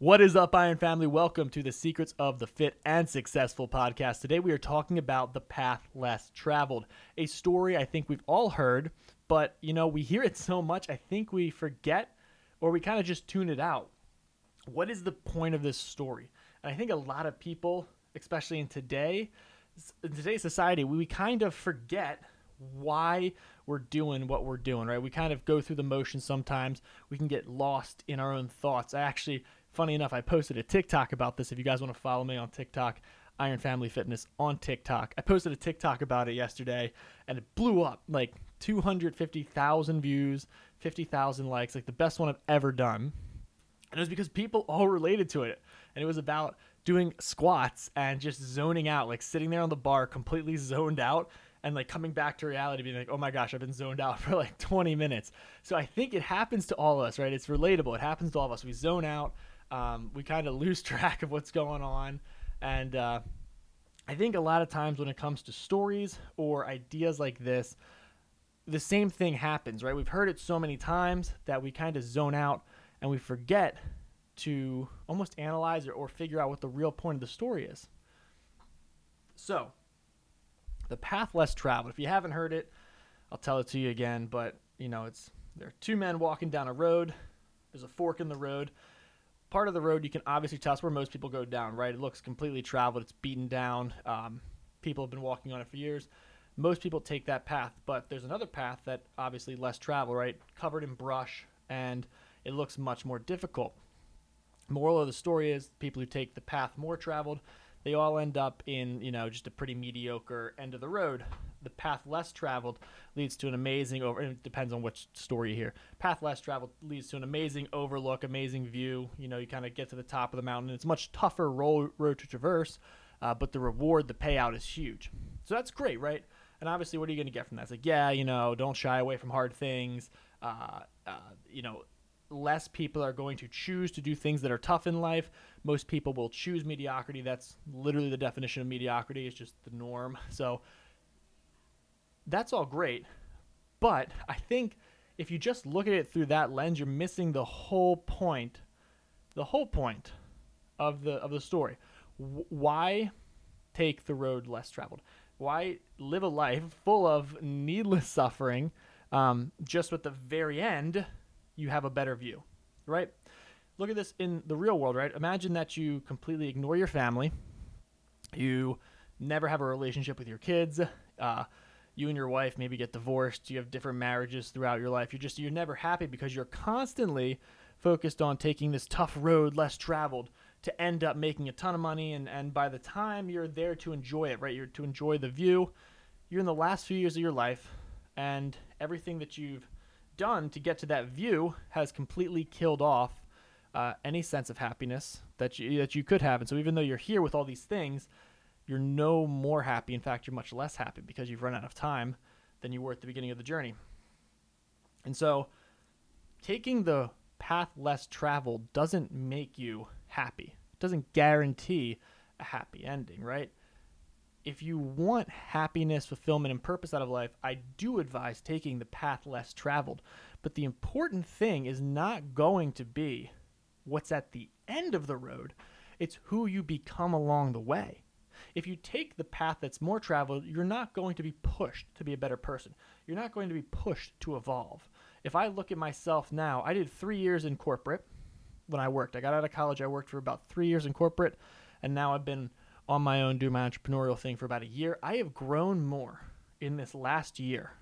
What is up, Iron Family? Welcome to the Secrets of the Fit and Successful podcast. Today we are talking about the path less traveled, a story I think we've all heard, but you know, we hear it so much, I think we forget or we kind of just tune it out. What is the point of this story? And I think a lot of people, especially in today, in today's society, we kind of forget why we're doing what we're doing, right? We kind of go through the motions sometimes. We can get lost in our own thoughts. I actually funny enough, I posted a TikTok about this. If you guys want to follow me on TikTok, Iron Family Fitness on TikTok. I posted a TikTok about it yesterday and it blew up like 250,000 views, 50,000 likes, like the best one I've ever done. And it was because people all related to it. And it was about doing squats and just zoning out, like sitting there on the bar completely zoned out and like coming back to reality being like oh my gosh i've been zoned out for like 20 minutes so i think it happens to all of us right it's relatable it happens to all of us we zone out um, we kind of lose track of what's going on. And uh, I think a lot of times when it comes to stories or ideas like this, the same thing happens, right? We've heard it so many times that we kind of zone out and we forget to almost analyze or, or figure out what the real point of the story is. So, the path less traveled. If you haven't heard it, I'll tell it to you again. But you know, it's there are two men walking down a road. There's a fork in the road part of the road you can obviously tell us where most people go down, right? It looks completely traveled, it's beaten down. Um, people have been walking on it for years. Most people take that path, but there's another path that obviously less travel, right? Covered in brush, and it looks much more difficult. Moral of the story is people who take the path more traveled, they all end up in, you know, just a pretty mediocre end of the road the path less traveled leads to an amazing over. It depends on which story you hear. Path less traveled leads to an amazing overlook, amazing view. You know, you kind of get to the top of the mountain. It's much tougher road to traverse, uh, but the reward, the payout is huge. So that's great, right? And obviously, what are you going to get from that? It's like, yeah, you know, don't shy away from hard things. Uh, uh, you know, less people are going to choose to do things that are tough in life. Most people will choose mediocrity. That's literally the definition of mediocrity. It's just the norm. So that's all great. But I think if you just look at it through that lens, you're missing the whole point, the whole point of the of the story. W- why take the road less traveled? Why live a life full of needless suffering? Um, just with the very end, you have a better view, right? Look at this in the real world, right? Imagine that you completely ignore your family, you never have a relationship with your kids. Uh, you and your wife maybe get divorced, you have different marriages throughout your life. You're just you're never happy because you're constantly focused on taking this tough road less traveled to end up making a ton of money and and by the time you're there to enjoy it, right? You're to enjoy the view. You're in the last few years of your life and everything that you've done to get to that view has completely killed off uh, any sense of happiness that you that you could have. And so even though you're here with all these things, you're no more happy. In fact, you're much less happy because you've run out of time than you were at the beginning of the journey. And so, taking the path less traveled doesn't make you happy. It doesn't guarantee a happy ending, right? If you want happiness, fulfillment, and purpose out of life, I do advise taking the path less traveled. But the important thing is not going to be what's at the end of the road, it's who you become along the way if you take the path that's more traveled, you're not going to be pushed to be a better person. You're not going to be pushed to evolve. If I look at myself now, I did three years in corporate when I worked. I got out of college, I worked for about three years in corporate, and now I've been on my own doing my entrepreneurial thing for about a year. I have grown more in this last year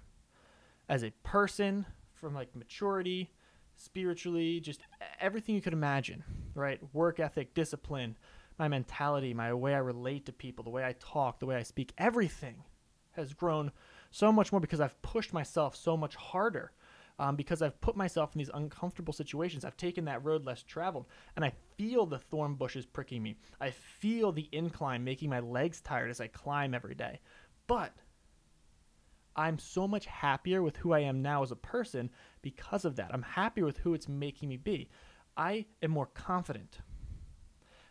as a person from like maturity, spiritually, just everything you could imagine, right? Work ethic, discipline, my mentality, my way I relate to people, the way I talk, the way I speak, everything has grown so much more because I've pushed myself so much harder. Um, because I've put myself in these uncomfortable situations. I've taken that road less traveled, and I feel the thorn bushes pricking me. I feel the incline making my legs tired as I climb every day. But I'm so much happier with who I am now as a person because of that. I'm happier with who it's making me be. I am more confident.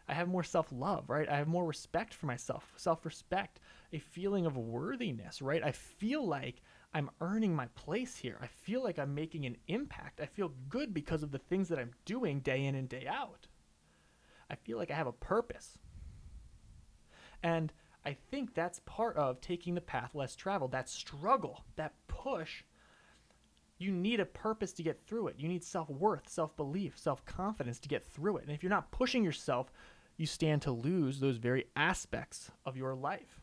I have more self love, right? I have more respect for myself, self respect, a feeling of worthiness, right? I feel like I'm earning my place here. I feel like I'm making an impact. I feel good because of the things that I'm doing day in and day out. I feel like I have a purpose. And I think that's part of taking the path less traveled, that struggle, that push. You need a purpose to get through it. You need self worth, self belief, self confidence to get through it. And if you're not pushing yourself, you stand to lose those very aspects of your life.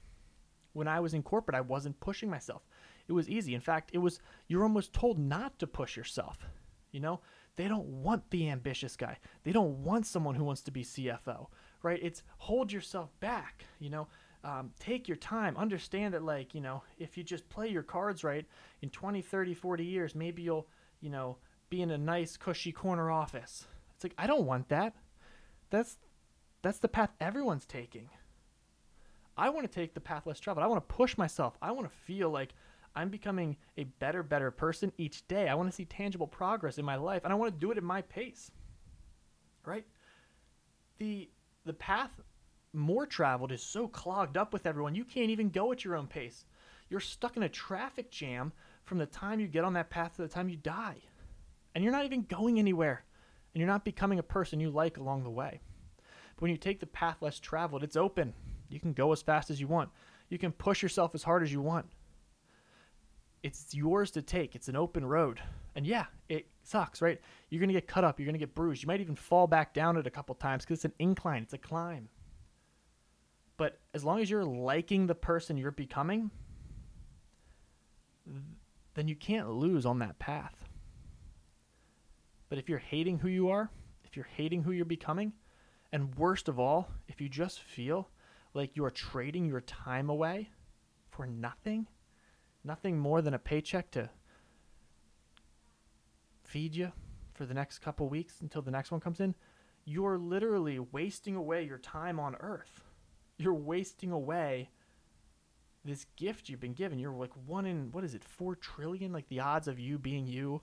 When I was in corporate, I wasn't pushing myself. It was easy. In fact, it was you're almost told not to push yourself. You know, they don't want the ambitious guy. They don't want someone who wants to be CFO, right? It's hold yourself back, you know. Um, take your time. Understand that, like, you know, if you just play your cards right, in 20, 30, 40 years, maybe you'll, you know, be in a nice, cushy corner office. It's like, I don't want that. That's that's the path everyone's taking. I want to take the path less traveled. I want to push myself. I want to feel like I'm becoming a better, better person each day. I want to see tangible progress in my life, and I want to do it at my pace. Right? The the path more traveled is so clogged up with everyone. You can't even go at your own pace. You're stuck in a traffic jam from the time you get on that path to the time you die. And you're not even going anywhere. And you're not becoming a person you like along the way. But when you take the path less traveled, it's open. You can go as fast as you want. You can push yourself as hard as you want. It's yours to take. It's an open road. And yeah, it sucks, right? You're going to get cut up. You're going to get bruised. You might even fall back down it a couple times because it's an incline, it's a climb. But as long as you're liking the person you're becoming, then you can't lose on that path. But if you're hating who you are, if you're hating who you're becoming, and worst of all, if you just feel like you are trading your time away for nothing, nothing more than a paycheck to feed you for the next couple weeks until the next one comes in, you're literally wasting away your time on earth. You're wasting away this gift you've been given. You're like one in, what is it, four trillion? Like the odds of you being you,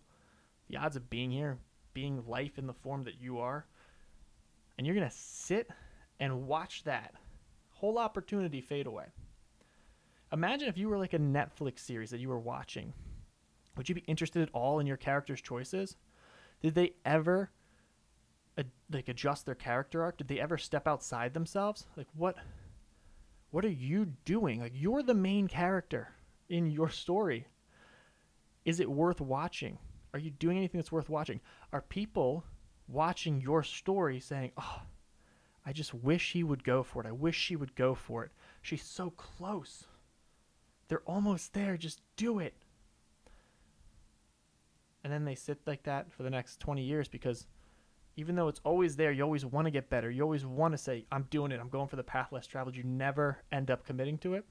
the odds of being here, being life in the form that you are and you're going to sit and watch that whole opportunity fade away. Imagine if you were like a Netflix series that you were watching. Would you be interested at all in your character's choices? Did they ever like adjust their character arc? Did they ever step outside themselves? Like what what are you doing? Like you're the main character in your story. Is it worth watching? Are you doing anything that's worth watching? Are people watching your story saying, Oh, I just wish he would go for it. I wish she would go for it. She's so close. They're almost there. Just do it. And then they sit like that for the next 20 years because even though it's always there, you always want to get better. You always want to say, I'm doing it. I'm going for the path less traveled. You never end up committing to it.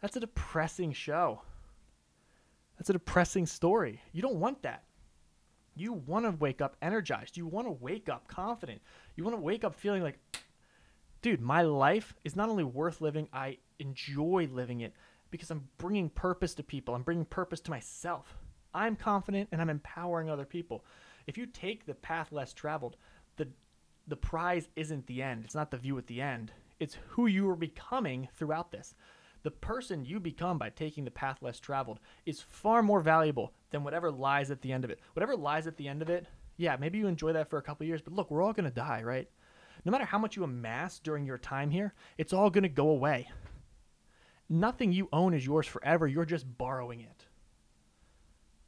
That's a depressing show. That's a depressing story. You don't want that. You want to wake up energized. You want to wake up confident. You want to wake up feeling like, dude, my life is not only worth living, I enjoy living it because I'm bringing purpose to people. I'm bringing purpose to myself. I'm confident and I'm empowering other people. If you take the path less traveled, the the prize isn't the end. It's not the view at the end. It's who you are becoming throughout this the person you become by taking the path less traveled is far more valuable than whatever lies at the end of it. Whatever lies at the end of it, yeah, maybe you enjoy that for a couple years, but look, we're all going to die, right? No matter how much you amass during your time here, it's all going to go away. Nothing you own is yours forever. You're just borrowing it.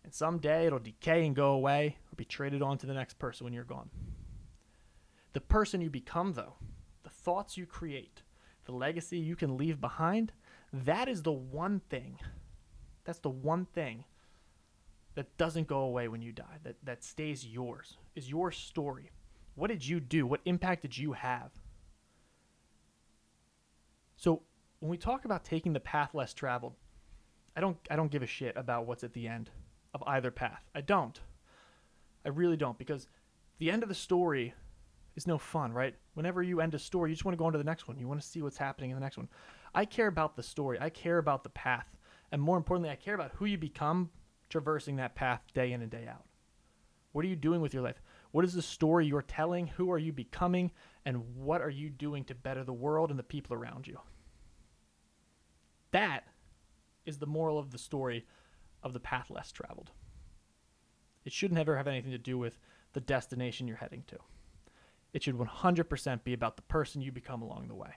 And someday it'll decay and go away or be traded on to the next person when you're gone. The person you become, though, the thoughts you create, the legacy you can leave behind, that is the one thing. That's the one thing that doesn't go away when you die, that, that stays yours, is your story. What did you do? What impact did you have? So when we talk about taking the path less traveled, I don't I don't give a shit about what's at the end of either path. I don't. I really don't because the end of the story is no fun, right? Whenever you end a story, you just want to go on to the next one. You want to see what's happening in the next one. I care about the story. I care about the path. And more importantly, I care about who you become traversing that path day in and day out. What are you doing with your life? What is the story you're telling? Who are you becoming? And what are you doing to better the world and the people around you? That is the moral of the story of the path less traveled. It shouldn't ever have anything to do with the destination you're heading to. It should 100% be about the person you become along the way.